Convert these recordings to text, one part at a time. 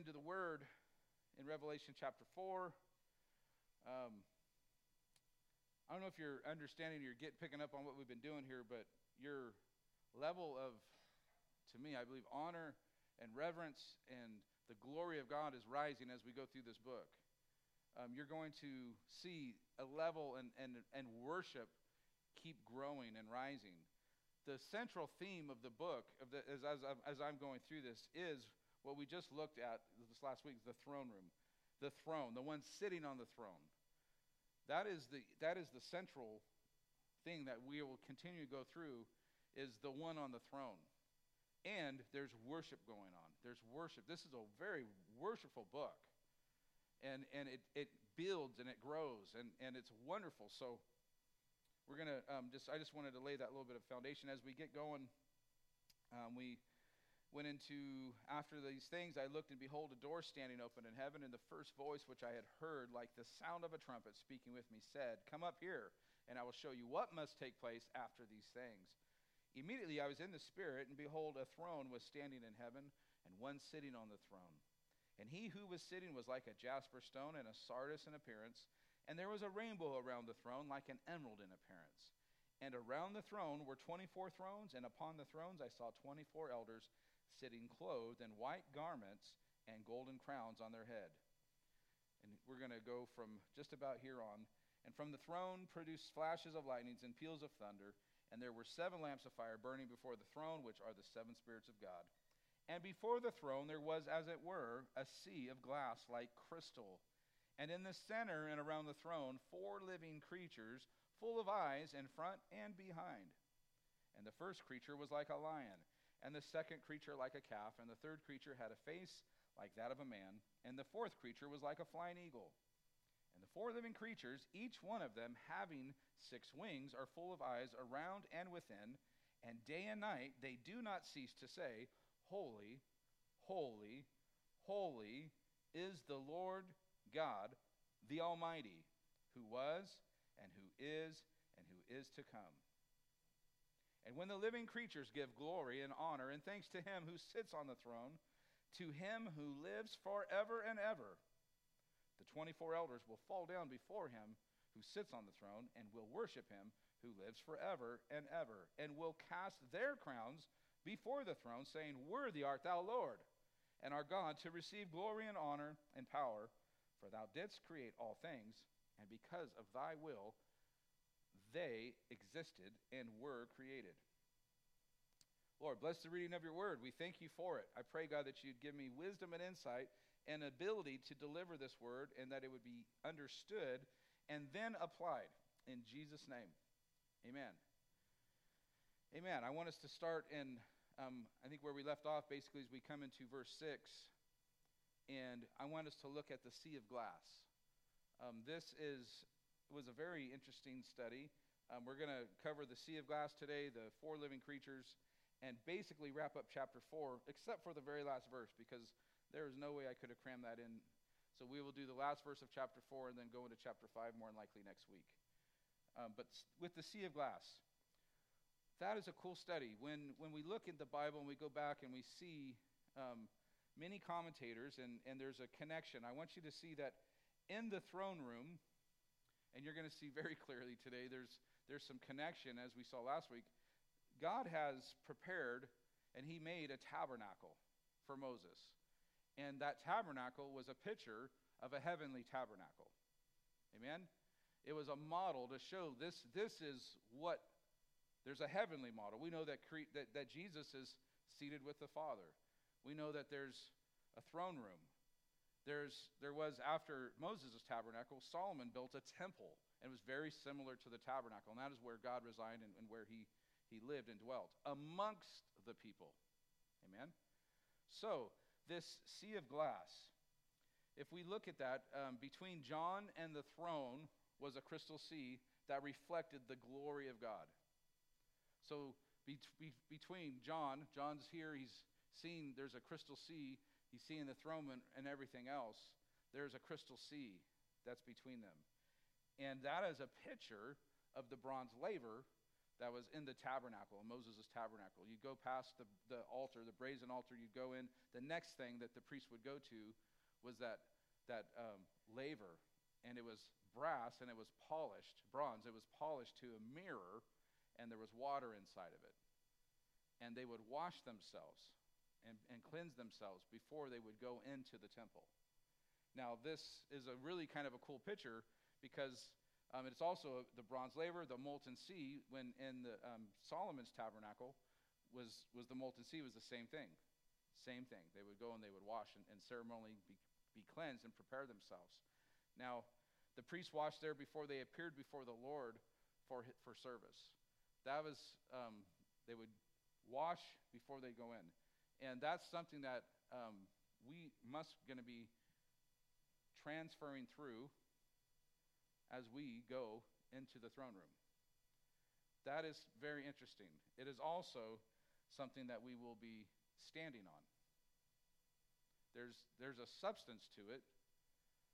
into the Word in Revelation chapter 4. Um, I don't know if you're understanding or get picking up on what we've been doing here, but your level of, to me, I believe, honor and reverence and the glory of God is rising as we go through this book. Um, you're going to see a level and, and, and worship keep growing and rising. The central theme of the book, of the, as, as, as I'm going through this, is what we just looked at this last week is the throne room. The throne, the one sitting on the throne. That is the, that is the central thing that we will continue to go through is the one on the throne. And there's worship going on. There's worship. This is a very worshipful book. And, and it, it builds and it grows and, and it's wonderful. So we're going to um, just, I just wanted to lay that little bit of foundation. As we get going, um, we went into, after these things, I looked and behold a door standing open in heaven, and the first voice which I had heard, like the sound of a trumpet speaking with me, said, Come up here, and I will show you what must take place after these things. Immediately I was in the Spirit, and behold, a throne was standing in heaven, and one sitting on the throne. And he who was sitting was like a jasper stone and a sardius in appearance and there was a rainbow around the throne, like an emerald in appearance. And around the throne were 24 thrones, and upon the thrones I saw 24 elders sitting clothed in white garments and golden crowns on their head. And we're going to go from just about here on. And from the throne produced flashes of lightnings and peals of thunder. And there were seven lamps of fire burning before the throne, which are the seven spirits of God. And before the throne there was, as it were, a sea of glass like crystal and in the center and around the throne, four living creatures, full of eyes in front and behind. And the first creature was like a lion, and the second creature like a calf, and the third creature had a face like that of a man, and the fourth creature was like a flying eagle. And the four living creatures, each one of them having six wings, are full of eyes around and within, and day and night they do not cease to say, Holy, holy, holy is the Lord God, the Almighty, who was, and who is, and who is to come. And when the living creatures give glory and honor and thanks to him who sits on the throne, to him who lives forever and ever, the 24 elders will fall down before him who sits on the throne and will worship him who lives forever and ever, and will cast their crowns before the throne, saying, Worthy art thou, Lord, and our God, to receive glory and honor and power. For thou didst create all things, and because of thy will, they existed and were created. Lord, bless the reading of your word. We thank you for it. I pray, God, that you'd give me wisdom and insight and ability to deliver this word and that it would be understood and then applied. In Jesus' name, amen. Amen. I want us to start in, um, I think, where we left off, basically, as we come into verse 6 and I want us to look at the sea of glass. Um, this is was a very interesting study. Um, we're going to cover the sea of glass today, the four living creatures, and basically wrap up chapter four, except for the very last verse, because there is no way I could have crammed that in. So we will do the last verse of chapter four and then go into chapter five more than likely next week. Um, but with the sea of glass, that is a cool study. When when we look at the Bible and we go back and we see um, many commentators, and, and there's a connection. I want you to see that in the throne room, and you're going to see very clearly today, there's, there's some connection, as we saw last week. God has prepared and he made a tabernacle for Moses. And that tabernacle was a picture of a heavenly tabernacle. Amen? It was a model to show this, this is what, there's a heavenly model. We know that, cre- that, that Jesus is seated with the Father we know that there's a throne room. There's, there was, after Moses' tabernacle, Solomon built a temple, and it was very similar to the tabernacle. And that is where God resided and, and where he, he lived and dwelt amongst the people. Amen? So, this sea of glass, if we look at that, um, between John and the throne was a crystal sea that reflected the glory of God. So, be, be, between John, John's here, he's seeing there's a crystal sea, he's seeing the throne and, and everything else. There's a crystal sea that's between them. And that is a picture of the bronze laver that was in the tabernacle, Moses' tabernacle. You'd go past the, the altar, the brazen altar, you'd go in. The next thing that the priest would go to was that, that um, laver, and it was brass and it was polished, bronze. It was polished to a mirror, and there was water inside of it. And they would wash themselves and, and cleanse themselves before they would go into the temple. Now, this is a really kind of a cool picture because um, it's also the bronze laver, the molten sea. When in the um, Solomon's tabernacle was was the molten sea was the same thing, same thing. They would go and they would wash and, and ceremonially be, be cleansed and prepare themselves. Now, the priests washed there before they appeared before the Lord for for service. That was um, they would wash before they go in, and that's something that um, we must going to be transferring through as we go into the throne room. That is very interesting. It is also something that we will be standing on. There's, there's a substance to it,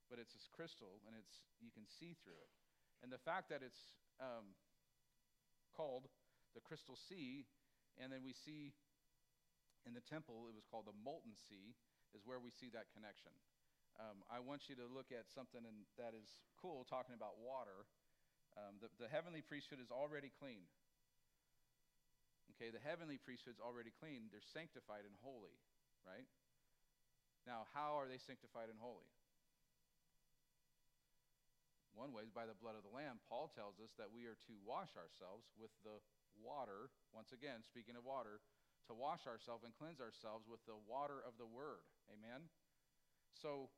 but it's this crystal, and it's, you can see through it. And the fact that it's um, called the crystal sea, and then we see in the temple, it was called the molten sea, is where we see that connection. Um, I want you to look at something in, that is cool, talking about water. Um, the, the heavenly priesthood is already clean. Okay, the heavenly priesthood is already clean. They're sanctified and holy, right? Now, how are they sanctified and holy? One way is by the blood of the Lamb. Paul tells us that we are to wash ourselves with the water, once again, speaking of water, to wash ourselves and cleanse ourselves with the water of the Word. Amen? So,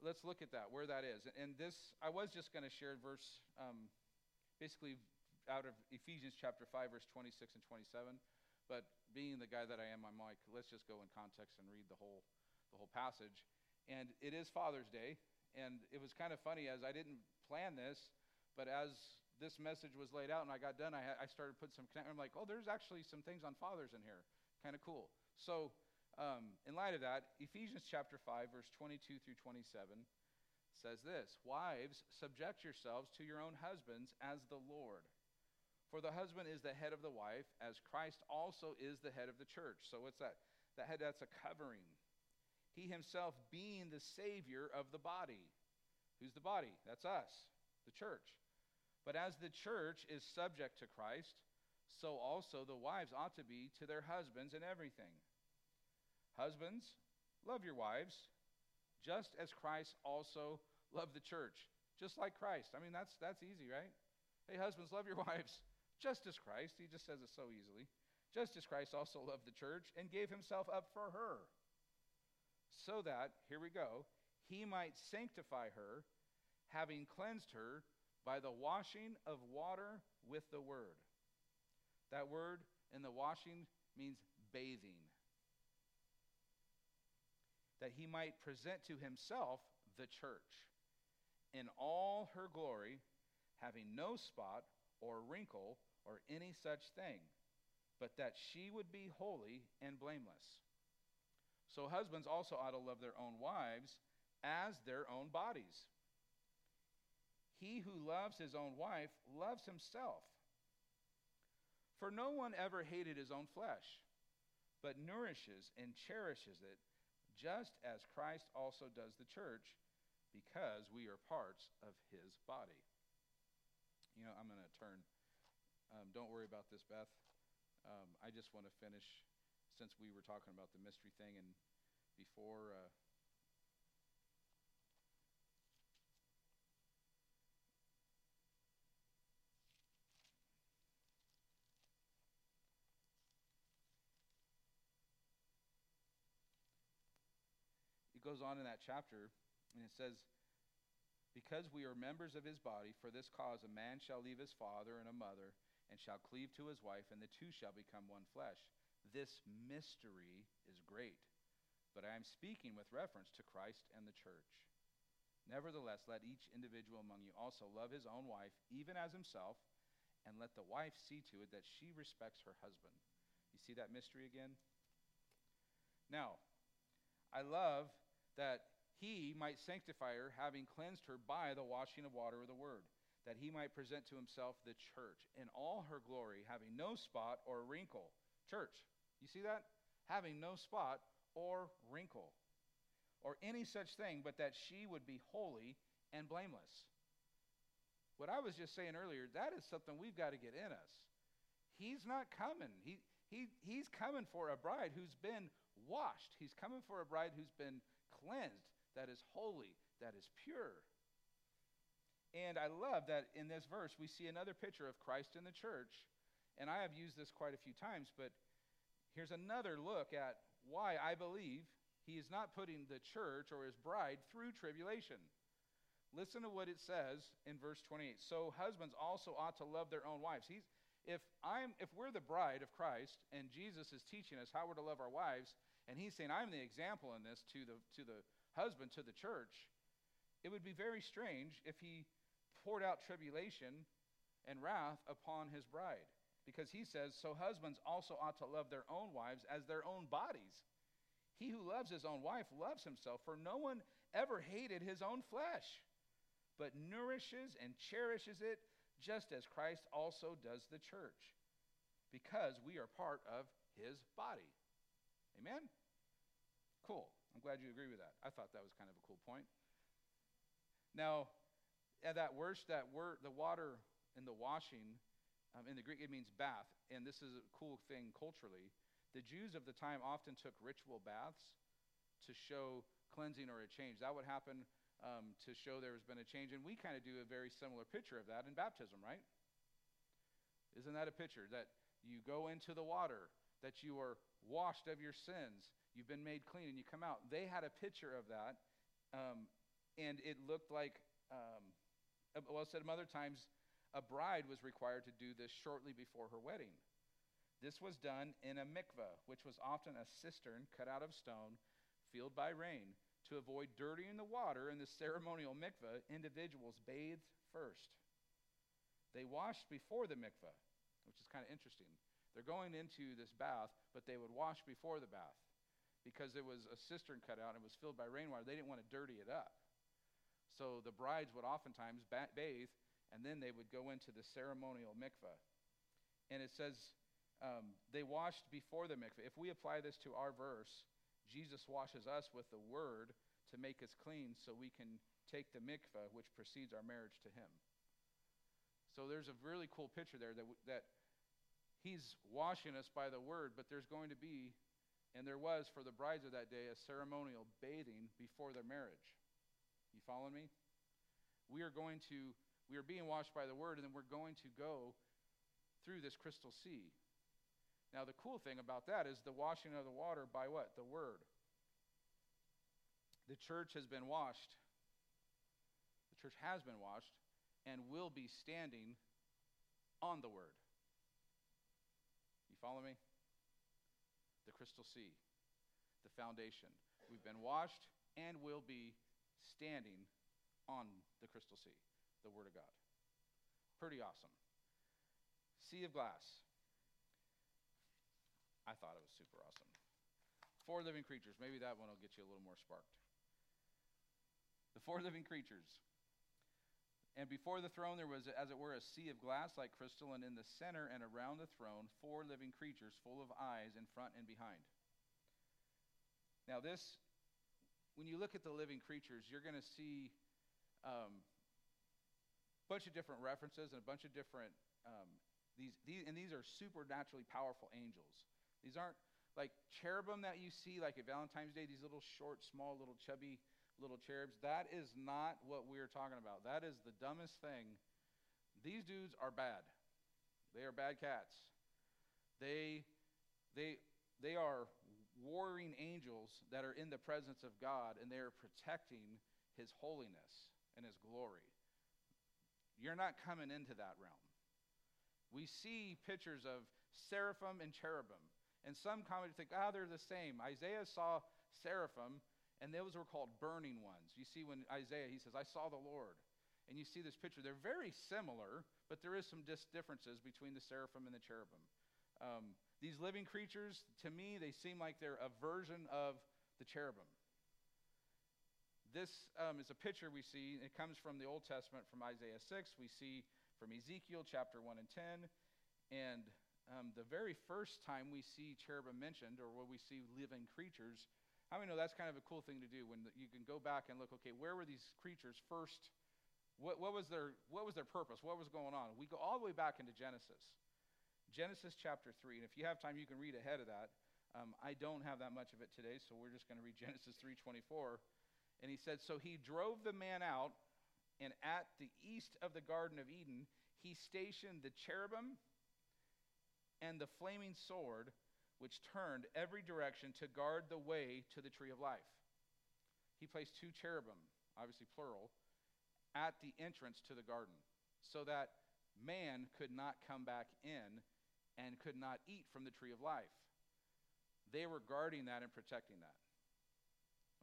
let's look at that, where that is. And this, I was just going to share verse, um, basically out of Ephesians chapter 5, verse 26 and 27. But being the guy that I am, I'm like, let's just go in context and read the whole, the whole passage. And it is Father's Day. And it was kind of funny as I didn't plan this, but as this message was laid out and I got done, I, I started putting some, I'm like, oh, there's actually some things on fathers in here. Kind of cool. So um, in light of that, Ephesians chapter 5, verse 22 through 27 says this Wives, subject yourselves to your own husbands as the Lord. For the husband is the head of the wife, as Christ also is the head of the church. So what's that? That head, that's a covering. He himself being the Savior of the body. Who's the body? That's us, the church. But as the church is subject to Christ, so also the wives ought to be to their husbands in everything. Husbands, love your wives, just as Christ also loved the church. Just like Christ. I mean, that's, that's easy, right? Hey, husbands, love your wives, just as Christ. He just says it so easily. Just as Christ also loved the church and gave himself up for her. So that, here we go, he might sanctify her, having cleansed her by the washing of water with the word. That word in the washing means bathing that he might present to himself the church in all her glory, having no spot or wrinkle or any such thing, but that she would be holy and blameless. So husbands also ought to love their own wives as their own bodies. He who loves his own wife loves himself. For no one ever hated his own flesh, but nourishes and cherishes it just as Christ also does the church, because we are parts of his body. You know, I'm going to turn. Um, don't worry about this, Beth. Um, I just want to finish, since we were talking about the mystery thing, and before. Uh, goes on in that chapter, and it says, Because we are members of his body, for this cause a man shall leave his father and a mother, and shall cleave to his wife, and the two shall become one flesh. This mystery is great, but I am speaking with reference to Christ and the church. Nevertheless, let each individual among you also love his own wife, even as himself, and let the wife see to it that she respects her husband. You see that mystery again? Now, I love that he might sanctify her, having cleansed her by the washing of water of the word, that he might present to himself the church in all her glory, having no spot or wrinkle. Church, you see that? Having no spot or wrinkle, or any such thing, but that she would be holy and blameless. What I was just saying earlier, that is something we've got to get in us. He's not coming. He, he, he's coming for a bride who's been washed. He's coming for a bride who's been cleansed, that is holy, that is pure. And I love that in this verse we see another picture of Christ in the church. And I have used this quite a few times, but here's another look at why I believe he is not putting the church or his bride through tribulation. Listen to what it says in verse 28. So husbands also ought to love their own wives. He's, if, I'm, if we're the bride of Christ and Jesus is teaching us how we're to love our wives, and he's saying, I'm the example in this to the, to the husband, to the church, it would be very strange if he poured out tribulation and wrath upon his bride. Because he says, So husbands also ought to love their own wives as their own bodies. He who loves his own wife loves himself, for no one ever hated his own flesh, but nourishes and cherishes it, just as Christ also does the church, because we are part of his body. Amen? Cool. I'm glad you agree with that. I thought that was kind of a cool point. Now, at that word, that word, the water and the washing, um, in the Greek, it means bath, and this is a cool thing culturally. The Jews of the time often took ritual baths to show cleansing or a change. That would happen um, to show there has been a change. And we kind of do a very similar picture of that in baptism, right? Isn't that a picture? That you go into the water, that you are washed of your sins, you've been made clean, and you come out. They had a picture of that, um, and it looked like, um, well, said other times, a bride was required to do this shortly before her wedding. This was done in a mikveh, which was often a cistern cut out of stone, filled by rain. To avoid dirtying the water in the ceremonial mikveh, individuals bathed first. They washed before the mikveh, which is kind of interesting. They're going into this bath, but they would wash before the bath because it was a cistern cut out and it was filled by rainwater. They didn't want to dirty it up. So the brides would oftentimes bathe and then they would go into the ceremonial mikveh. And it says um, they washed before the mikveh. If we apply this to our verse, Jesus washes us with the word to make us clean so we can take the mikveh, which precedes our marriage, to him. So there's a really cool picture there that, that he's washing us by the word, but there's going to be, and there was for the brides of that day, a ceremonial bathing before their marriage. You follow me? We are going to, we are being washed by the word, and then we're going to go through this crystal sea. Now, the cool thing about that is the washing of the water by what? The Word. The church has been washed. The church has been washed and will be standing on the Word. Follow me? The crystal sea, the foundation. We've been washed and will be standing on the crystal sea, the Word of God. Pretty awesome. Sea of glass. I thought it was super awesome. Four living creatures. Maybe that one will get you a little more sparked. The four living creatures. And before the throne there was, as it were, a sea of glass like crystal, and in the center and around the throne, four living creatures full of eyes in front and behind. Now, this, when you look at the living creatures, you're going to see um, a bunch of different references and a bunch of different, um, these, these, and these are supernaturally powerful angels. These aren't like cherubim that you see like at Valentine's Day, these little short, small, little chubby little cherubs. That is not what we're talking about. That is the dumbest thing. These dudes are bad. They are bad cats. They they they are warring angels that are in the presence of God and they are protecting his holiness and his glory. You're not coming into that realm. We see pictures of seraphim and cherubim. And some commentators think, ah, they're the same. Isaiah saw seraphim, and those were called burning ones. You see, when Isaiah, he says, I saw the Lord. And you see this picture. They're very similar, but there is some dis- differences between the seraphim and the cherubim. Um, these living creatures, to me, they seem like they're a version of the cherubim. this um, is a picture we see. It comes from the Old Testament, from Isaiah 6. We see from Ezekiel chapter 1 and 10. And um, the very first time we see cherubim mentioned, or where we see living creatures, how many know that's kind of a cool thing to do when you can go back and look, okay, where were these creatures first? What, what, was their, what was their purpose? What was going on? We go all the way back into Genesis. Genesis chapter 3. And if you have time, you can read ahead of that. Um, I don't have that much of it today, so we're just going to read Genesis 3:24. And he said, So he drove the man out, and at the east of the Garden of Eden, he stationed the cherubim and the flaming sword, which turned every direction to guard the way to the tree of life. He placed two cherubim, obviously plural, at the entrance to the garden, so that man could not come back in and could not eat from the tree of life. They were guarding that and protecting that.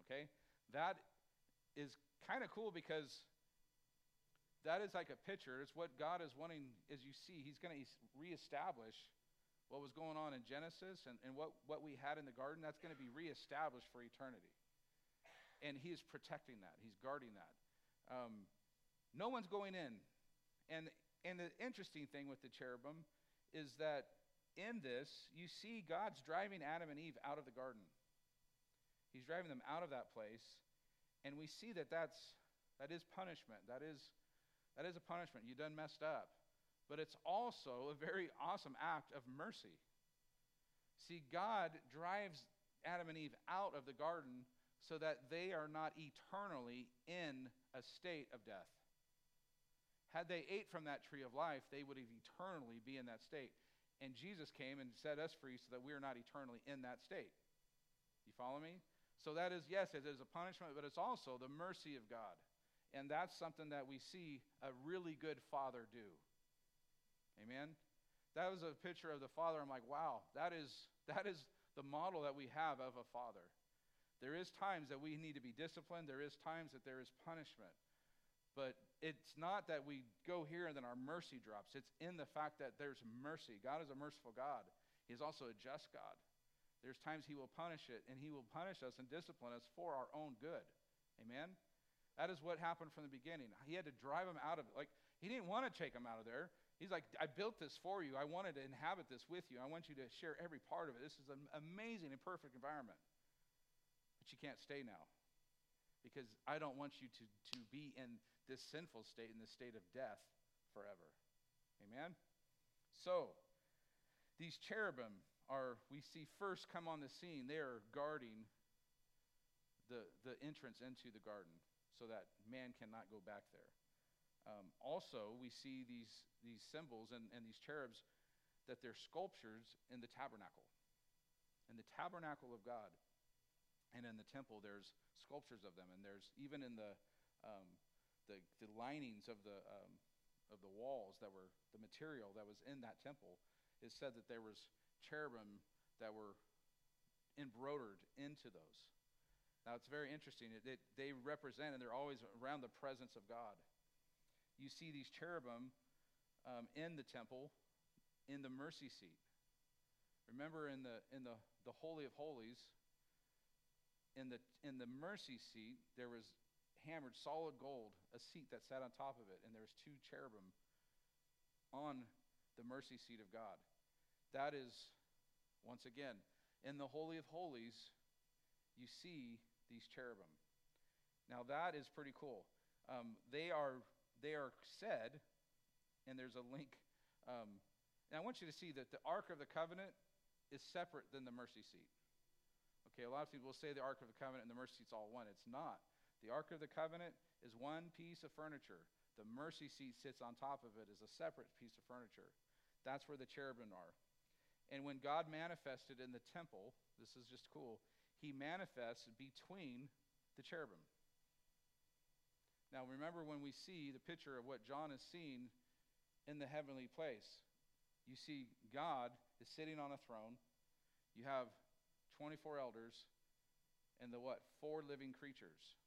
Okay? that is kind of cool because that is like a picture. It's what God is wanting, as you see, He's going to reestablish what was going on in Genesis and, and what, what we had in the garden. That's going to be reestablished for eternity. And He is protecting that, He's guarding that. Um, no one's going in. And, and the interesting thing with the cherubim is that in this, you see God's driving Adam and Eve out of the garden. He's driving them out of that place. And we see that that's, that is punishment. That is, that is a punishment. You done messed up. But it's also a very awesome act of mercy. See, God drives Adam and Eve out of the garden so that they are not eternally in a state of death. Had they ate from that tree of life, they would have eternally be in that state. And Jesus came and set us free so that we are not eternally in that state. You follow me? So that is, yes, it is a punishment, but it's also the mercy of God. And that's something that we see a really good father do. Amen? That was a picture of the father. I'm like, wow, that is, that is the model that we have of a father. There is times that we need to be disciplined. There is times that there is punishment. But it's not that we go here and then our mercy drops. It's in the fact that there's mercy. God is a merciful God. He is also a just God. There's times he will punish it, and he will punish us and discipline us for our own good. Amen? That is what happened from the beginning. He had to drive him out of it. Like, he didn't want to take him out of there. He's like, I built this for you. I wanted to inhabit this with you. I want you to share every part of it. This is an amazing and perfect environment. But you can't stay now because I don't want you to, to be in this sinful state, in this state of death forever. Amen? So, these cherubim, are, we see first come on the scene, they are guarding the, the entrance into the garden so that man cannot go back there. Um, also, we see these, these symbols and, and these cherubs that they're sculptures in the tabernacle. In the tabernacle of God and in the temple, there's sculptures of them. And there's even in the, um, the, the linings of the, um, of the walls that were the material that was in that temple, it said that there was cherubim that were embroidered into those. Now, it's very interesting. It, it, they represent, and they're always around the presence of God. You see these cherubim um, in the temple, in the mercy seat. Remember, in the, in the, the Holy of Holies, in the, in the mercy seat, there was hammered solid gold, a seat that sat on top of it, and there was two cherubim on the mercy seat of God. That is, once again, in the Holy of Holies, you see these cherubim. Now that is pretty cool. Um, they are they are said, and there's a link. Um, and I want you to see that the Ark of the Covenant is separate than the mercy seat. Okay, a lot of people will say the Ark of the Covenant and the mercy seat's all one. It's not. The Ark of the Covenant is one piece of furniture. The mercy seat sits on top of it as a separate piece of furniture. That's where the cherubim are. And when God manifested in the temple, this is just cool, he manifests between the cherubim. Now, remember when we see the picture of what John is seeing in the heavenly place, you see God is sitting on a throne. You have 24 elders and the what? Four living creatures.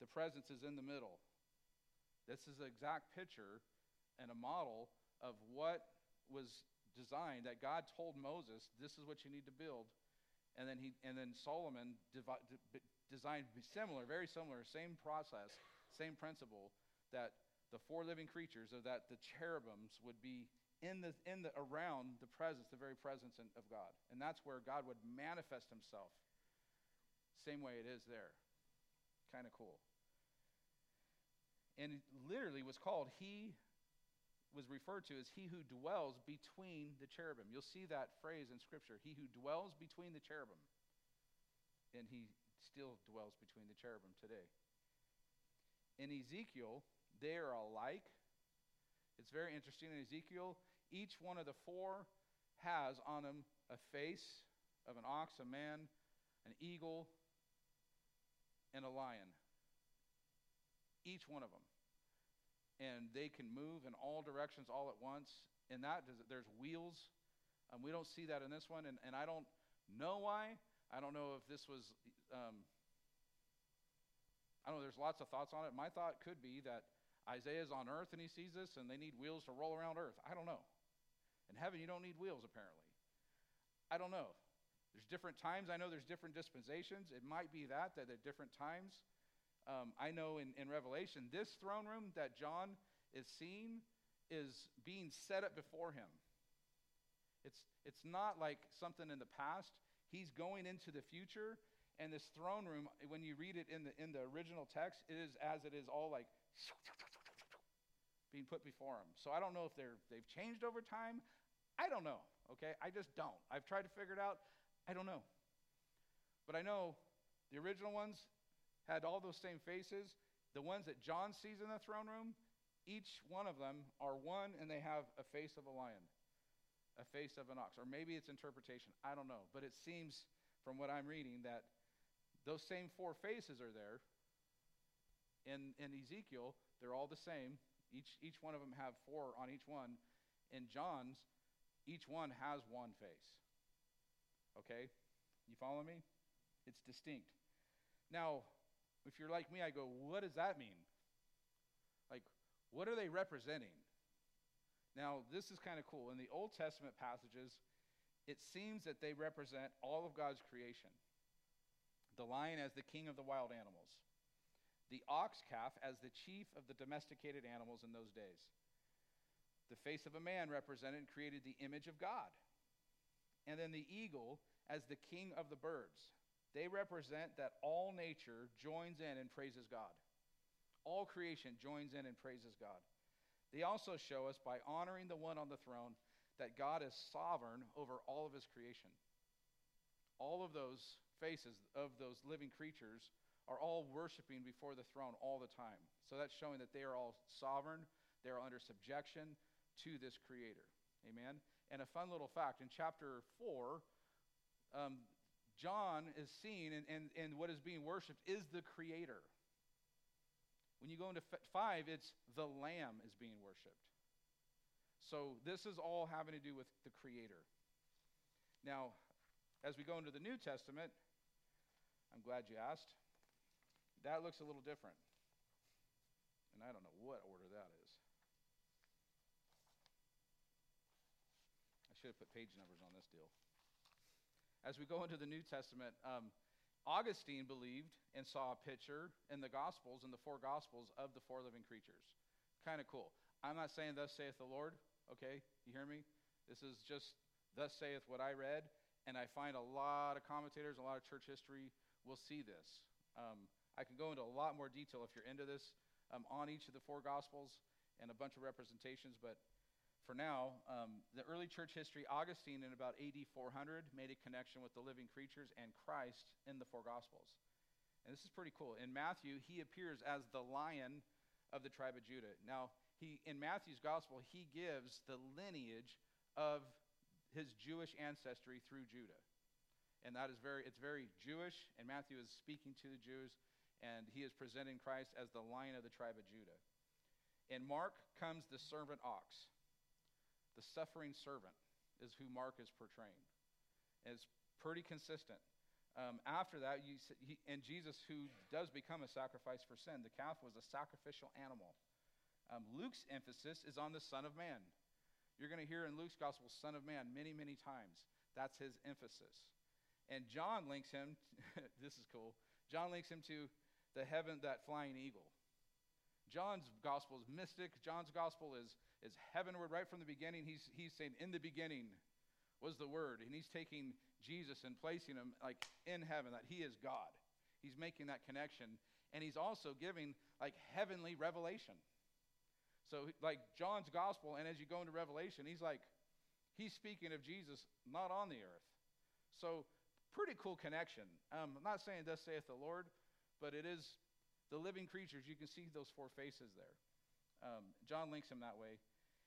The presence is in the middle. This is an exact picture and a model of what was designed that God told Moses, this is what you need to build. And then, he, and then Solomon designed to be similar, very similar, same process, same principle, that the four living creatures, or that the cherubims would be in the, in the around the presence, the very presence in, of God. And that's where God would manifest himself. Same way it is there. Kind of cool. And it literally was called He was referred to as he who dwells between the cherubim. You'll see that phrase in Scripture. He who dwells between the cherubim. And he still dwells between the cherubim today. In Ezekiel, they are alike. It's very interesting. In Ezekiel, each one of the four has on them a face of an ox, a man, an eagle, and a lion. Each one of them and they can move in all directions all at once. And that there's wheels. Um, we don't see that in this one, and, and I don't know why. I don't know if this was. Um, I don't know. There's lots of thoughts on it. My thought could be that Isaiah's on Earth and he sees this, and they need wheels to roll around Earth. I don't know. In heaven, you don't need wheels, apparently. I don't know. There's different times. I know there's different dispensations. It might be that, that at different times um, I know in, in Revelation, this throne room that John is seeing is being set up before him. It's, it's not like something in the past. He's going into the future, and this throne room, when you read it in the, in the original text, it is as it is all like being put before him. So I don't know if they're, they've changed over time. I don't know, okay? I just don't. I've tried to figure it out. I don't know. But I know the original ones, had all those same faces. The ones that John sees in the throne room, each one of them are one and they have a face of a lion, a face of an ox. Or maybe it's interpretation. I don't know. But it seems from what I'm reading that those same four faces are there. In, in Ezekiel, they're all the same. Each, each one of them have four on each one. In John's, each one has one face. Okay? You follow me? It's distinct. Now, if you're like me, I go, what does that mean? Like, what are they representing? Now, this is kind of cool. In the Old Testament passages, it seems that they represent all of God's creation the lion as the king of the wild animals, the ox calf as the chief of the domesticated animals in those days. The face of a man represented and created the image of God. And then the eagle as the king of the birds. They represent that all nature joins in and praises God. All creation joins in and praises God. They also show us by honoring the one on the throne that God is sovereign over all of his creation. All of those faces of those living creatures are all worshiping before the throne all the time. So that's showing that they are all sovereign, they are under subjection to this creator. Amen. And a fun little fact in chapter 4, um, John is seen and, and, and what is being worshiped is the creator. When you go into 5, it's the lamb is being worshiped. So this is all having to do with the creator. Now, as we go into the New Testament, I'm glad you asked. That looks a little different. And I don't know what order that is. I should have put page numbers on this deal as we go into the New Testament, um, Augustine believed and saw a picture in the Gospels, in the four Gospels, of the four living creatures. Kind of cool. I'm not saying, Thus saith the Lord, okay? You hear me? This is just, Thus saith what I read, and I find a lot of commentators, a lot of church history will see this. Um, I can go into a lot more detail if you're into this um, on each of the four Gospels and a bunch of representations, but for now, um, the early church history, Augustine in about AD 400 made a connection with the living creatures and Christ in the four Gospels. And this is pretty cool. In Matthew, he appears as the lion of the tribe of Judah. Now, he, in Matthew's Gospel, he gives the lineage of his Jewish ancestry through Judah. And that is very, it's very Jewish, and Matthew is speaking to the Jews, and he is presenting Christ as the lion of the tribe of Judah. In Mark comes the servant ox. The suffering servant is who Mark is portraying. And it's pretty consistent. Um, after that, you, he, and Jesus, who does become a sacrifice for sin, the calf was a sacrificial animal. Um, Luke's emphasis is on the Son of Man. You're going to hear in Luke's gospel, Son of Man, many, many times. That's his emphasis. And John links him, this is cool. John links him to the heaven, that flying eagle. John's gospel is mystic. John's gospel is, is heavenward right from the beginning. He's, he's saying, In the beginning was the Word. And he's taking Jesus and placing him like in heaven, that he is God. He's making that connection. And he's also giving like heavenly revelation. So, like John's gospel, and as you go into Revelation, he's like, he's speaking of Jesus not on the earth. So, pretty cool connection. Um, I'm not saying thus saith the Lord, but it is the living creatures. You can see those four faces there. Um, John links him that way,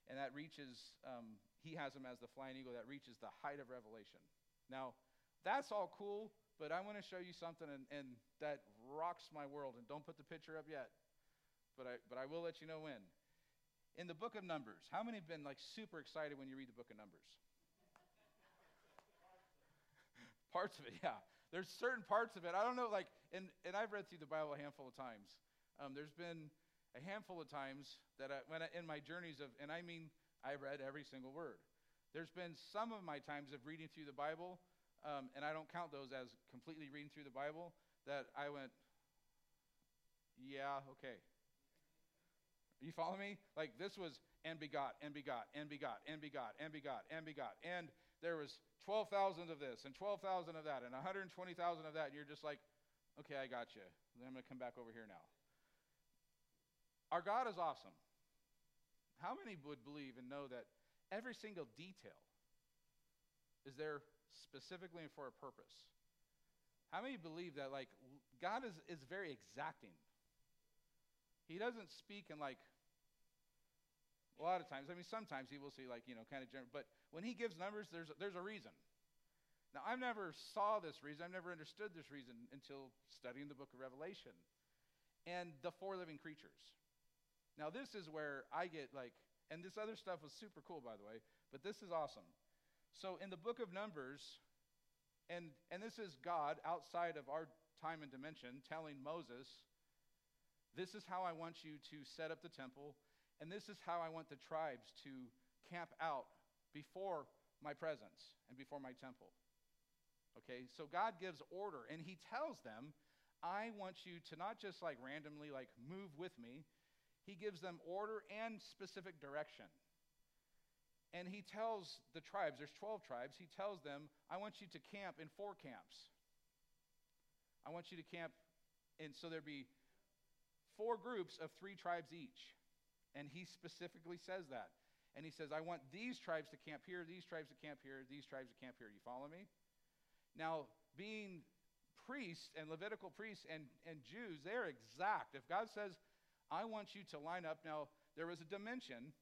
and that reaches, um, he has him as the flying eagle that reaches the height of revelation. Now, that's all cool, but I want to show you something and, and that rocks my world. And don't put the picture up yet, but I, but I will let you know when. In the book of Numbers, how many have been like super excited when you read the book of Numbers? Parts of it, yeah. There's certain parts of it. I don't know, like, and, and I've read through the Bible a handful of times. Um, there's been a handful of times that I, when I, in my journeys of, and I mean, I read every single word. There's been some of my times of reading through the Bible, um, and I don't count those as completely reading through the Bible, that I went, yeah, okay. You follow me? Like this was and begot, and begot, and begot, and begot, and begot, and begot. And there was 12,000 of this, and 12,000 of that, and 120,000 of that. And you're just like, okay, I got you. I'm going to come back over here now. Our God is awesome. How many would believe and know that every single detail is there specifically for a purpose? How many believe that, like, God is, is very exacting? He doesn't speak in, like, a lot of times. I mean, sometimes he will say, like, you know, kind of general, but when he gives numbers, there's, there's a reason. Now, I've never saw this reason. I've never understood this reason until studying the book of Revelation and the four living creatures. Now, this is where I get like, and this other stuff was super cool, by the way, but this is awesome. So, in the book of Numbers, and, and this is God outside of our time and dimension telling Moses, This is how I want you to set up the temple and this is how I want the tribes to camp out before my presence and before my temple. Okay, so God gives order and he tells them, I want you to not just like randomly like move with me. He gives them order and specific direction. And he tells the tribes, there's 12 tribes, he tells them, I want you to camp in four camps. I want you to camp, and so there'd be four groups of three tribes each. And he specifically says that. And he says, I want these tribes to camp here, these tribes to camp here, these tribes to camp here. You follow me? Now, being priests and Levitical priests and, and Jews, they're exact. If God says, I want you to line up, now, there was a dimension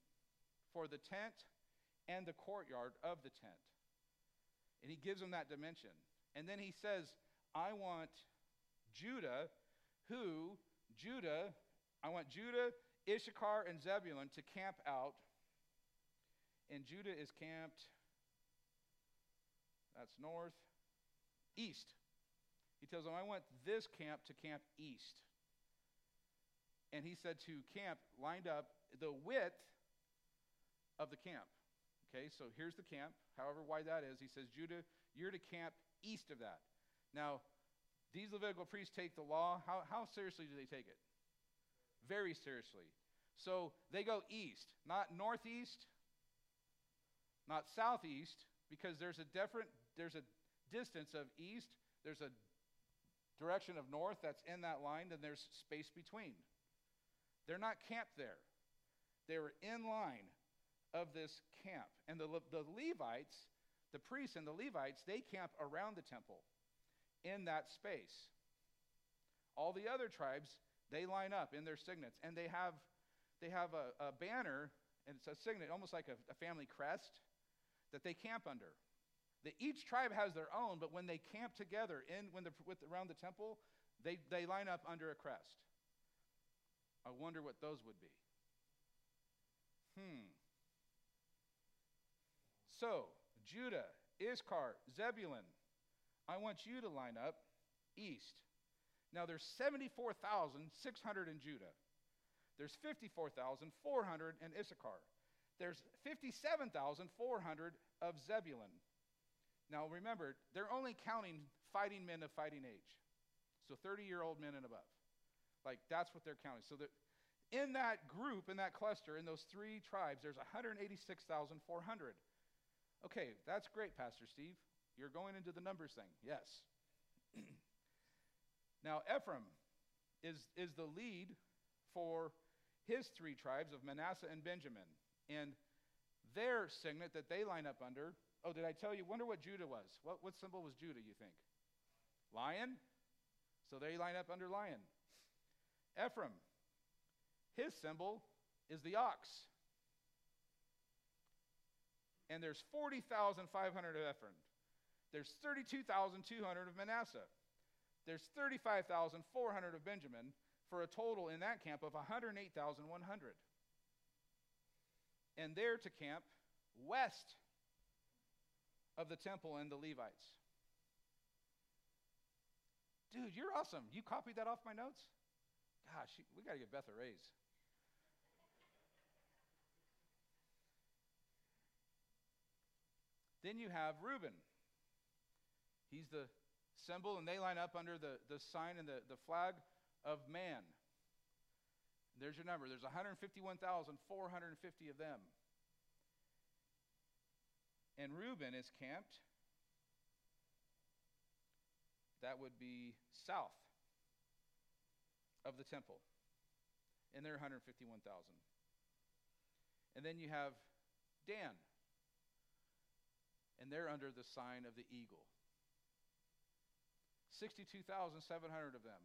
for the tent and the courtyard of the tent. And he gives them that dimension. And then he says, I want Judah, who, Judah, I want Judah Issachar and Zebulun to camp out, and Judah is camped, that's north, east. He tells them, I want this camp to camp east. And he said to camp lined up the width of the camp. Okay, so here's the camp, however wide that is. He says, Judah, you're to camp east of that. Now, these Levitical priests take the law. How, how seriously do they take it? Very seriously. So they go east, not northeast, not southeast, because there's a different, there's a distance of east, there's a direction of north that's in that line, and there's space between. They're not camped there. They were in line of this camp. And the, the Levites, the priests and the Levites, they camp around the temple in that space. All the other tribes, they line up in their signets, and they have they have a, a banner, and it's a signet, almost like a, a family crest, that they camp under. The, each tribe has their own, but when they camp together in, when they're with, around the temple, they, they line up under a crest. I wonder what those would be. Hmm. So, Judah, Issachar, Zebulun, I want you to line up east. Now, there's 74,600 in Judah. There's 54,400 in Issachar. There's 57,400 of Zebulun. Now remember, they're only counting fighting men of fighting age. So 30 year old men and above. Like that's what they're counting. So that in that group, in that cluster, in those three tribes, there's 186,400. Okay, that's great, Pastor Steve. You're going into the numbers thing. Yes. now, Ephraim is, is the lead for his three tribes of Manasseh and Benjamin. And their signet that they line up under. Oh, did I tell you? Wonder what Judah was. What, what symbol was Judah, you think? Lion? So they line up under lion. Ephraim, his symbol is the ox. And there's 40,500 of Ephraim. There's 32,200 of Manasseh. There's 35,400 of Benjamin for a total in that camp of 108,100. And they're to camp west of the temple and the Levites. Dude, you're awesome. You copied that off my notes? Gosh, we got to get Beth a raise. then you have Reuben. He's the symbol, and they line up under the, the sign and the, the flag of man. There's your number. There's 151,450 of them. And Reuben is camped. That would be south of the temple. And they're 151,000. And then you have Dan. And they're under the sign of the eagle. 62,700 of them.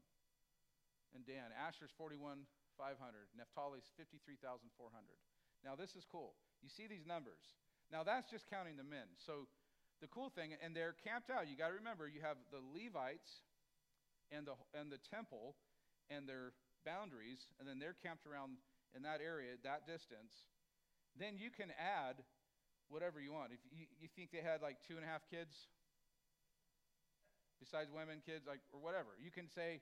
And Dan. Asher's 41,500. Naphtali's 53,400. Now, this is cool. You see these numbers. Now, that's just counting the men. So, the cool thing, and they're camped out. You got to remember, you have the Levites and the, and the temple and their boundaries, and then they're camped around in that area, that distance. Then you can add whatever you want. If you, you think they had like two and a half kids, besides women, kids, like or whatever, you can say,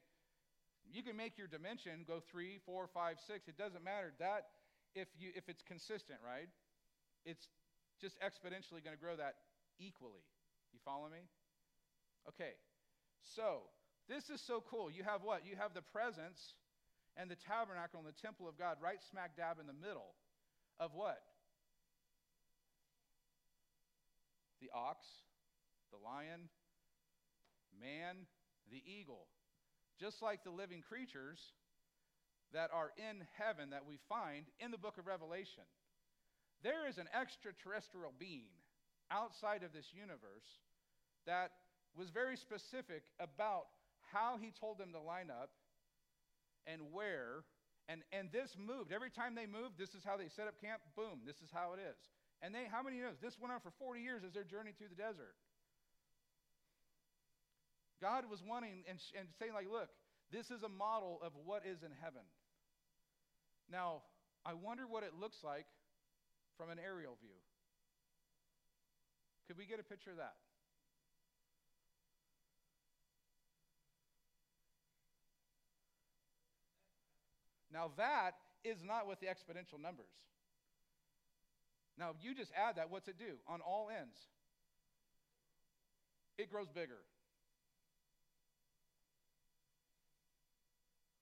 you can make your dimension go three, four, five, six. It doesn't matter. That if you if it's consistent, right? It's just exponentially going to grow that equally. You follow me? Okay. So, this is so cool. You have what? You have the presence and the tabernacle and the temple of God right smack dab in the middle of what? The ox, the lion, man, the eagle. Just like the living creatures that are in heaven that we find in the book of Revelation. There is an extraterrestrial being outside of this universe that was very specific about how he told them to line up and where. And, and this moved. Every time they moved, this is how they set up camp. Boom, this is how it is. And they, how many knows? This went on for 40 years as their journey through the desert. God was wanting and, and saying, like, look, this is a model of what is in heaven. Now, I wonder what it looks like from an aerial view. Could we get a picture of that? Now, that is not with the exponential numbers. Now, you just add that, what's it do? On all ends, it grows bigger.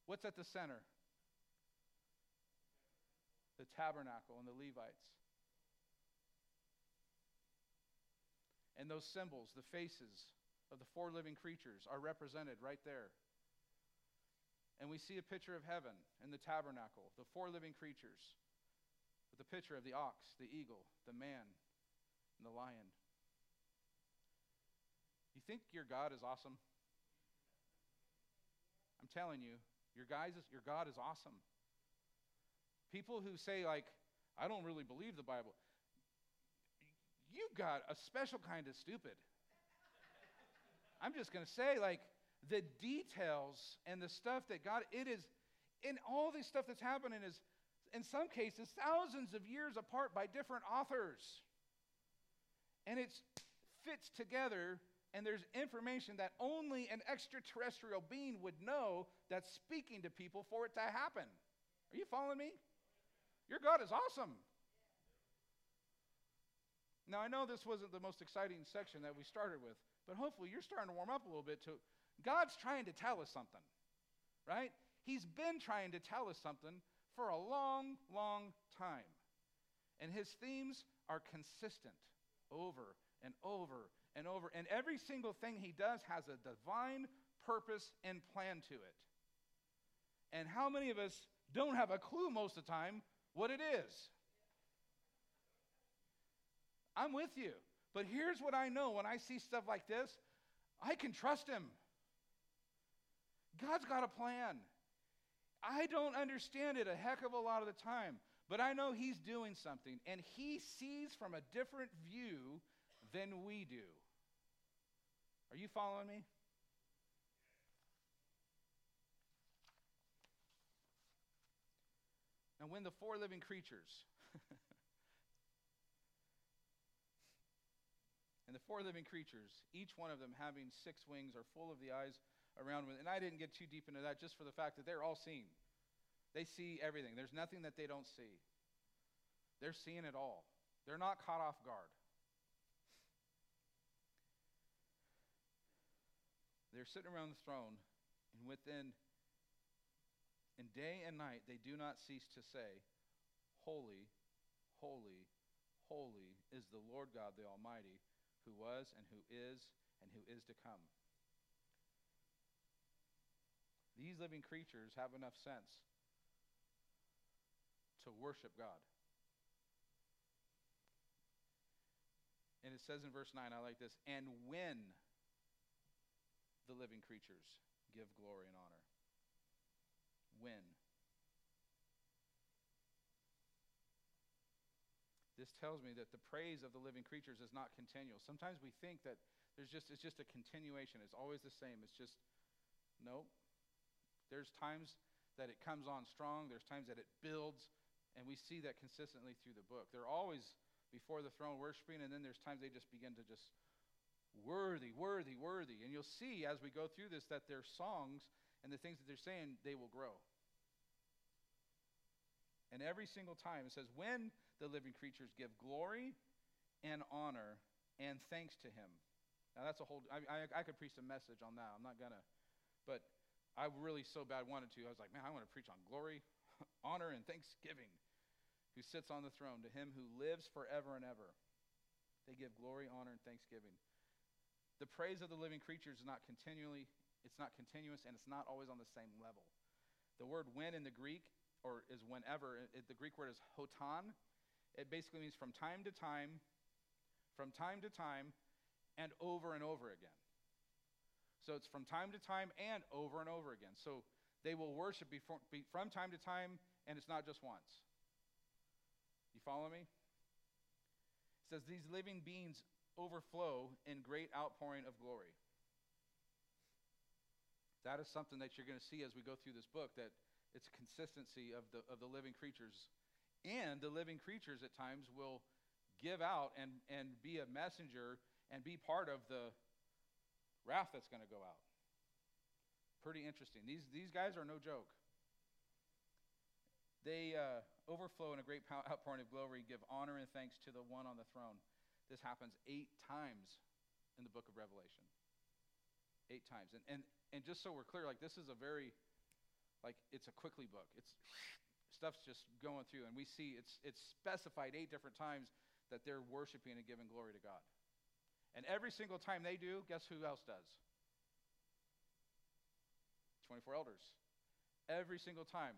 What's at the center? The tabernacle and the Levites. And those symbols, the faces of the four living creatures, are represented right there. And we see a picture of heaven and the tabernacle, the four living creatures, with the picture of the ox, the eagle, the man, and the lion. You think your God is awesome? I'm telling you, your, guys, is, your God is awesome. People who say, like, I don't really believe the Bible you've got a special kind of stupid. I'm just going to say, like, the details and the stuff that God, it is, in all this stuff that's happening is, in some cases, thousands of years apart by different authors. And it fits together, and there's information that only an extraterrestrial being would know that's speaking to people for it to happen. Are you following me? Your God is awesome. Now, I know this wasn't the most exciting section that we started with, but hopefully you're starting to warm up a little bit to God's trying to tell us something, right? He's been trying to tell us something for a long, long time. And his themes are consistent over and over and over. And every single thing he does has a divine purpose and plan to it. And how many of us don't have a clue most of the time what it is? I'm with you. But here's what I know when I see stuff like this I can trust him. God's got a plan. I don't understand it a heck of a lot of the time, but I know He's doing something, and He sees from a different view than we do. Are you following me? Now, when the four living creatures, and the four living creatures, each one of them having six wings, are full of the eyes around with. And I didn't get too deep into that just for the fact that they're all seeing. They see everything. There's nothing that they don't see. They're seeing it all. They're not caught off guard. They're sitting around the throne, and within, and day and night, they do not cease to say, Holy, holy, holy is the Lord God the Almighty, who was and who is and who is to come. These living creatures have enough sense to worship God. And it says in verse 9, I like this, and when the living creatures give glory and honor. When. This tells me that the praise of the living creatures is not continual. Sometimes we think that there's just it's just a continuation. It's always the same. It's just no. There's times that it comes on strong, there's times that it builds, and we see that consistently through the book. They're always before the throne worshiping, and then there's times they just begin to just worthy, worthy, worthy. And you'll see as we go through this that their songs and the things that they're saying, they will grow. And every single time it says, when the living creatures give glory and honor and thanks to him. Now that's a whole, I, I, I could preach a message on that. I'm not going to. But I really so bad wanted to. I was like, man, I want to preach on glory, honor, and thanksgiving. Who sits on the throne, to him who lives forever and ever. They give glory, honor, and thanksgiving. The praise of the living creatures is not continually, it's not continuous, and it's not always on the same level. The word when in the Greek, or is whenever, it, the Greek word is hotan. It basically means from time to time, from time to time, and over and over again. So it's from time to time and over and over again. So they will worship before, be, from time to time, and it's not just once. You follow me? It says these living beings overflow in great outpouring of glory. That is something that you're going to see as we go through this book, that it's a consistency of the, of the living creatures. And the living creatures at times will give out and, and be a messenger and be part of the, wrath that's going to go out. Pretty interesting. These, these guys are no joke. They uh, overflow in a great outpouring of glory, give honor and thanks to the one on the throne. This happens eight times in the book of Revelation. Eight times. And, and, and just so we're clear, like this is a very, like it's a quickly book. It's stuff's just going through, and we see it's, it's specified eight different times that they're worshiping and giving glory to God. And every single time they do, guess who else does? 24 elders. Every single time.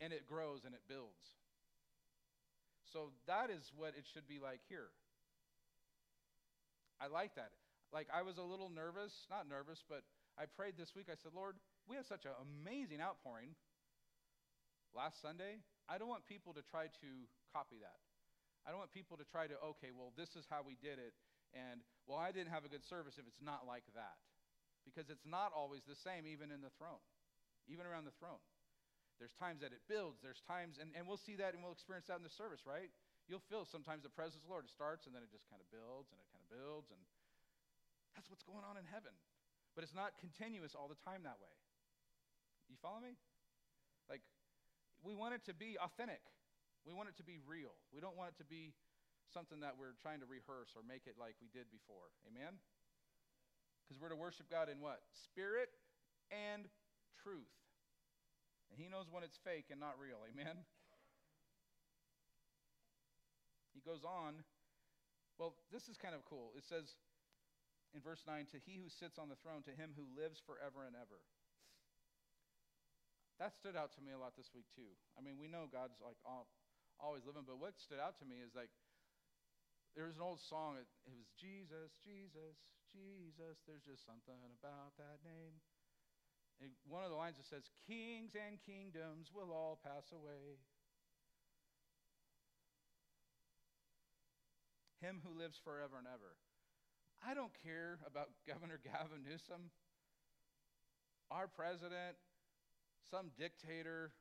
And it grows and it builds. So that is what it should be like here. I like that. Like, I was a little nervous, not nervous, but I prayed this week. I said, Lord, we have such an amazing outpouring last Sunday. I don't want people to try to copy that. I don't want people to try to, okay, well, this is how we did it, and, well, I didn't have a good service if it's not like that. Because it's not always the same, even in the throne, even around the throne. There's times that it builds, there's times, and, and we'll see that and we'll experience that in the service, right? You'll feel sometimes the presence of the Lord. It starts and then it just kind of builds and it kind of builds, and that's what's going on in heaven. But it's not continuous all the time that way. You follow me? Like, we want it to be authentic. We want it to be real. We don't want it to be something that we're trying to rehearse or make it like we did before. Amen? Because we're to worship God in what? Spirit and truth. And He knows when it's fake and not real. Amen? He goes on. Well, this is kind of cool. It says in verse 9, To he who sits on the throne, to him who lives forever and ever. That stood out to me a lot this week, too. I mean, we know God's like all, always living, but what stood out to me is like, there was an old song, it, it was Jesus, Jesus, Jesus, there's just something about that name. One of the lines that says, Kings and kingdoms will all pass away. Him who lives forever and ever. I don't care about Governor Gavin Newsom, our president, some dictator.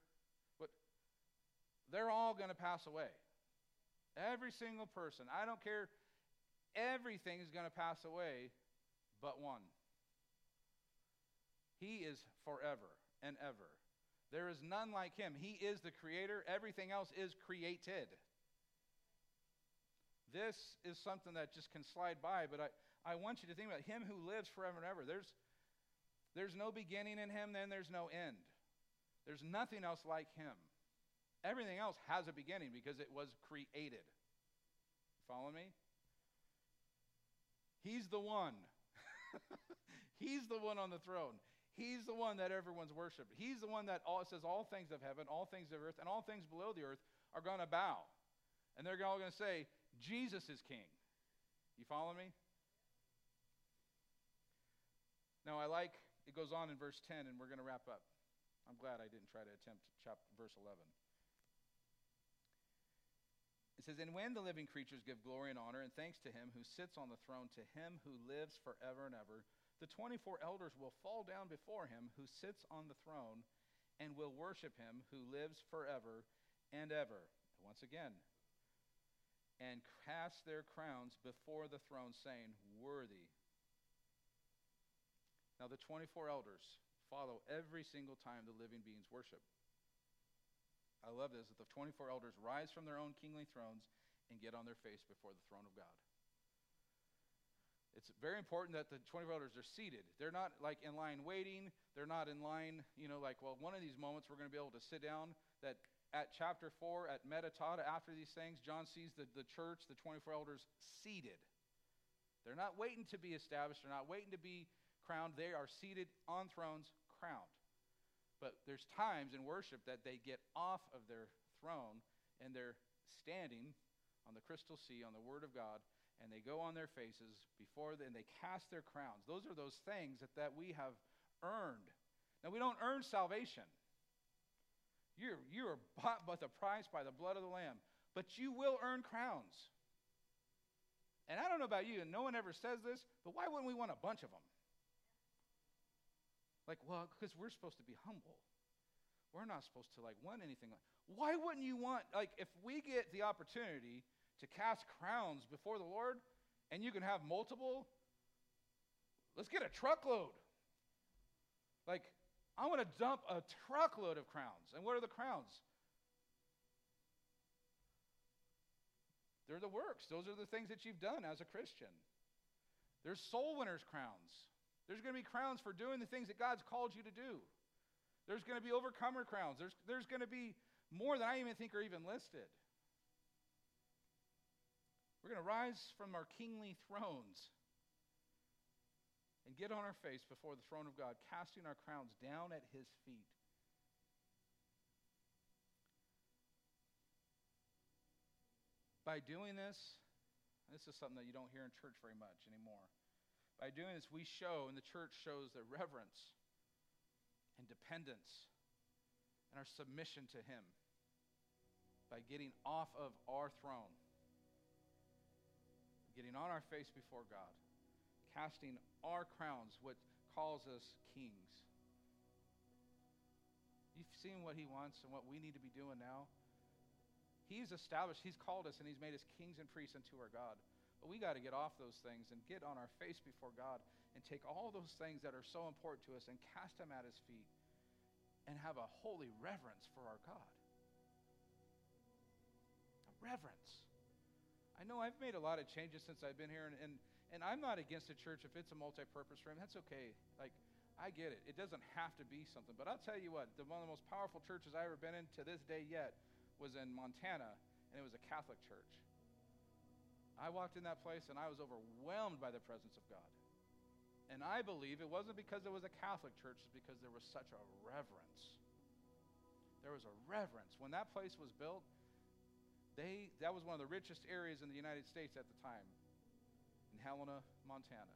But they're all going to pass away. Every single person. I don't care. Everything is going to pass away but one. He is forever and ever. There is none like him. He is the creator. Everything else is created. This is something that just can slide by, but I, I want you to think about him who lives forever and ever. There's, there's no beginning in him, then there's no end. There's nothing else like him. Everything else has a beginning because it was created. Follow me? He's the one. He's the one on the throne. He's the one that everyone's worshiped. He's the one that all, says all things of heaven, all things of earth, and all things below the earth are going to bow. And they're all going to say, Jesus is king. You follow me? Now, I like, it goes on in verse 10, and we're going to wrap up. I'm glad I didn't try to attempt chapter, verse 11. It says, And when the living creatures give glory and honor and thanks to him who sits on the throne, to him who lives forever and ever, the 24 elders will fall down before him who sits on the throne and will worship him who lives forever and ever. Once again, and cast their crowns before the throne, saying, Worthy. Now, the 24 elders follow every single time the living beings worship. I love this that the 24 elders rise from their own kingly thrones and get on their face before the throne of God. It's very important that the 24 elders are seated. They're not like in line waiting. They're not in line, you know, like, well, one of these moments we're going to be able to sit down. That at chapter 4, at meta tauta, after these things, John sees the, the church, the 24 elders, seated. They're not waiting to be established, they're not waiting to be crowned. They are seated on thrones, crowned. But there's times in worship that they get off of their throne and they're standing on the crystal sea, on the Word of God, and they go on their faces before the, and they cast their crowns. Those are those things that, that we have earned. Now, we don't earn salvation. You're, you are bought by the price by the blood of the Lamb. But you will earn crowns. And I don't know about you, and no one ever says this, but why wouldn't we want a bunch of them? Like, well, because we're supposed to be humble. We're not supposed to like want anything. Why wouldn't you want like if we get the opportunity to cast crowns before the Lord, and you can have multiple? Let's get a truckload. Like, I want to dump a truckload of crowns. And what are the crowns? They're the works. Those are the things that you've done as a Christian. There's soul winners' crowns. There's going to be crowns for doing the things that God's called you to do. There's going to be overcomer crowns. There's, there's going to be more than I even think are even listed. We're going to rise from our kingly thrones and get on our face before the throne of God, casting our crowns down at his feet. By doing this, this is something that you don't hear in church very much anymore. By doing this, we show, and the church shows, the reverence and dependence and our submission to Him by getting off of our throne, getting on our face before God casting our crowns, what calls us kings. You've seen what he wants and what we need to be doing now. He's established, he's called us, and he's made us kings and priests unto our God. But we got to get off those things and get on our face before God and take all those things that are so important to us and cast them at his feet and have a holy reverence for our God. A reverence. I know I've made a lot of changes since I've been here, and, and And I'm not against a church if it's a multi-purpose room. That's okay. Like, I get it. It doesn't have to be something. But I'll tell you what, the, one of the most powerful churches I've ever been in to this day yet was in Montana, and it was a Catholic church. I walked in that place and I was overwhelmed by the presence of God. And I believe it wasn't because it was a Catholic church, it's because there was such a reverence. There was a reverence. When that place was built, they, that was one of the richest areas in the United States at the time, in Helena, Montana.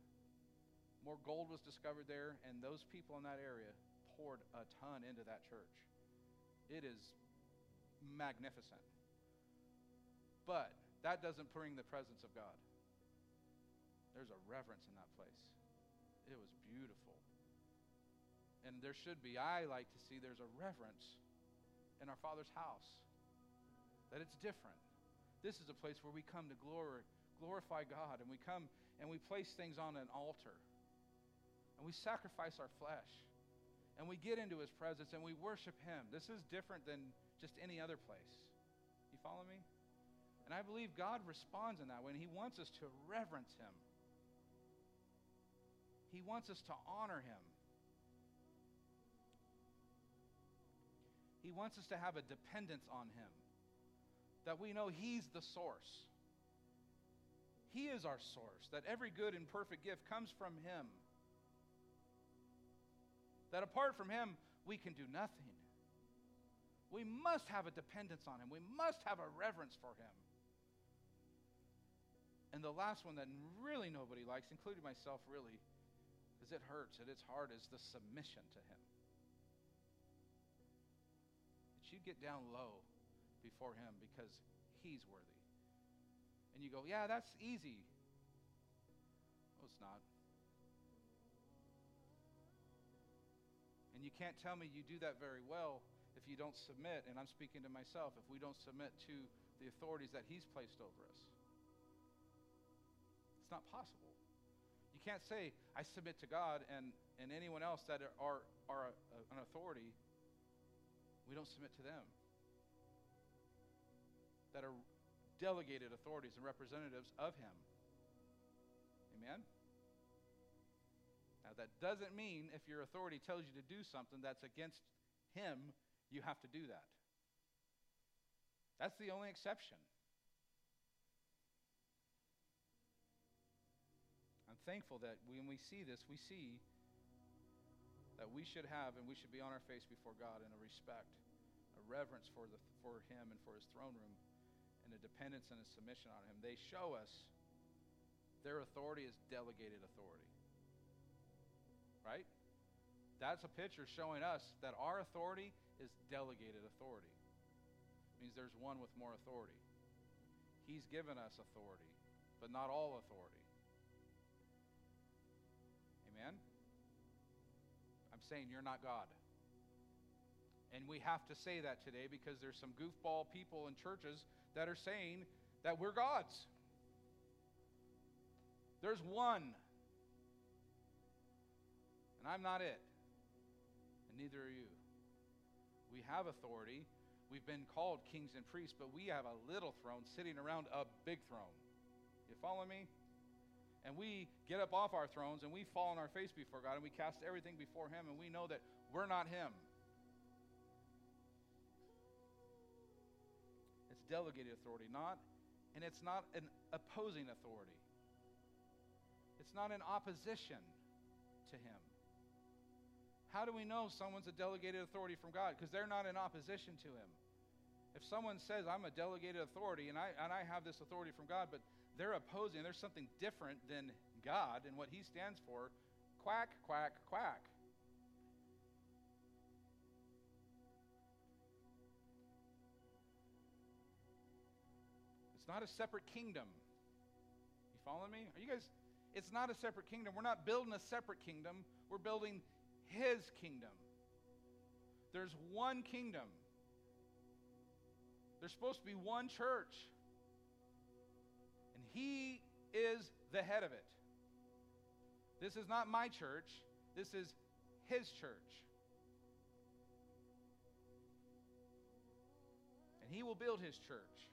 More gold was discovered there, and those people in that area poured a ton into that church. It is magnificent. But that doesn't bring the presence of God. There's a reverence in that place. It was beautiful. And there should be, I like to see there's a reverence in our Father's house that it's different. This is a place where we come to glory, glorify God, and we come and we place things on an altar, and we sacrifice our flesh, and we get into His presence and we worship Him. This is different than just any other place. You follow me? And I believe God responds in that way, and He wants us to reverence Him. He wants us to honor Him. He wants us to have a dependence on Him that we know He's the source. He is our source, that every good and perfect gift comes from Him. That apart from Him, we can do nothing. We must have a dependence on Him, we must have a reverence for Him. And the last one that really nobody likes, including myself, really, because it hurts and it's hard, is the submission to Him. That you get down low before Him because He's worthy. And you go, yeah, that's easy. No, it's not. And you can't tell me you do that very well if you don't submit, and I'm speaking to myself, if we don't submit to the authorities that He's placed over us. It's not possible. You can't say, I submit to God, and, and anyone else that are, are, a, an authority, we don't submit to them that are delegated authorities and representatives of Him. Amen? Now, that doesn't mean if your authority tells you to do something that's against Him, you have to do that. That's the only exception. I'm thankful that when we see this, we see that we should have and we should be on our face before God in a respect, a reverence for, the, for Him and for His throne room and a dependence and a submission on Him. They show us their authority is delegated authority. Right? That's a picture showing us that our authority is delegated authority. It means there's one with more authority. He's given us authority, but not all authority. Amen? I'm saying you're not God. And we have to say that today because there's some goofball people in churches that are saying that we're gods. There's one. And I'm not it. And neither are you. We have authority. We've been called kings and priests, but we have a little throne sitting around a big throne. You follow me? And we get up off our thrones and we fall on our face before God and we cast everything before Him and we know that we're not Him. Delegated authority, not, and it's not an opposing authority. It's not in opposition to Him. How do we know someone's a delegated authority from God? Because they're not in opposition to Him. If someone says, I'm a delegated authority and I, and I have this authority from God, but they're opposing, there's something different than God and what He stands for, quack, quack, quack. It's not a separate kingdom. You following me? Are you guys? It's not a separate kingdom. We're not building a separate kingdom. We're building His kingdom. There's one kingdom. There's supposed to be one church. And He is the head of it. This is not my church. This is His church. And He will build His church.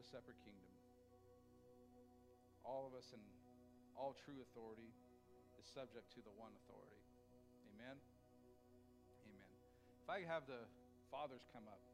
Not a separate kingdom. All of us in all true authority is subject to the one authority. Amen? Amen. If I have the fathers come up.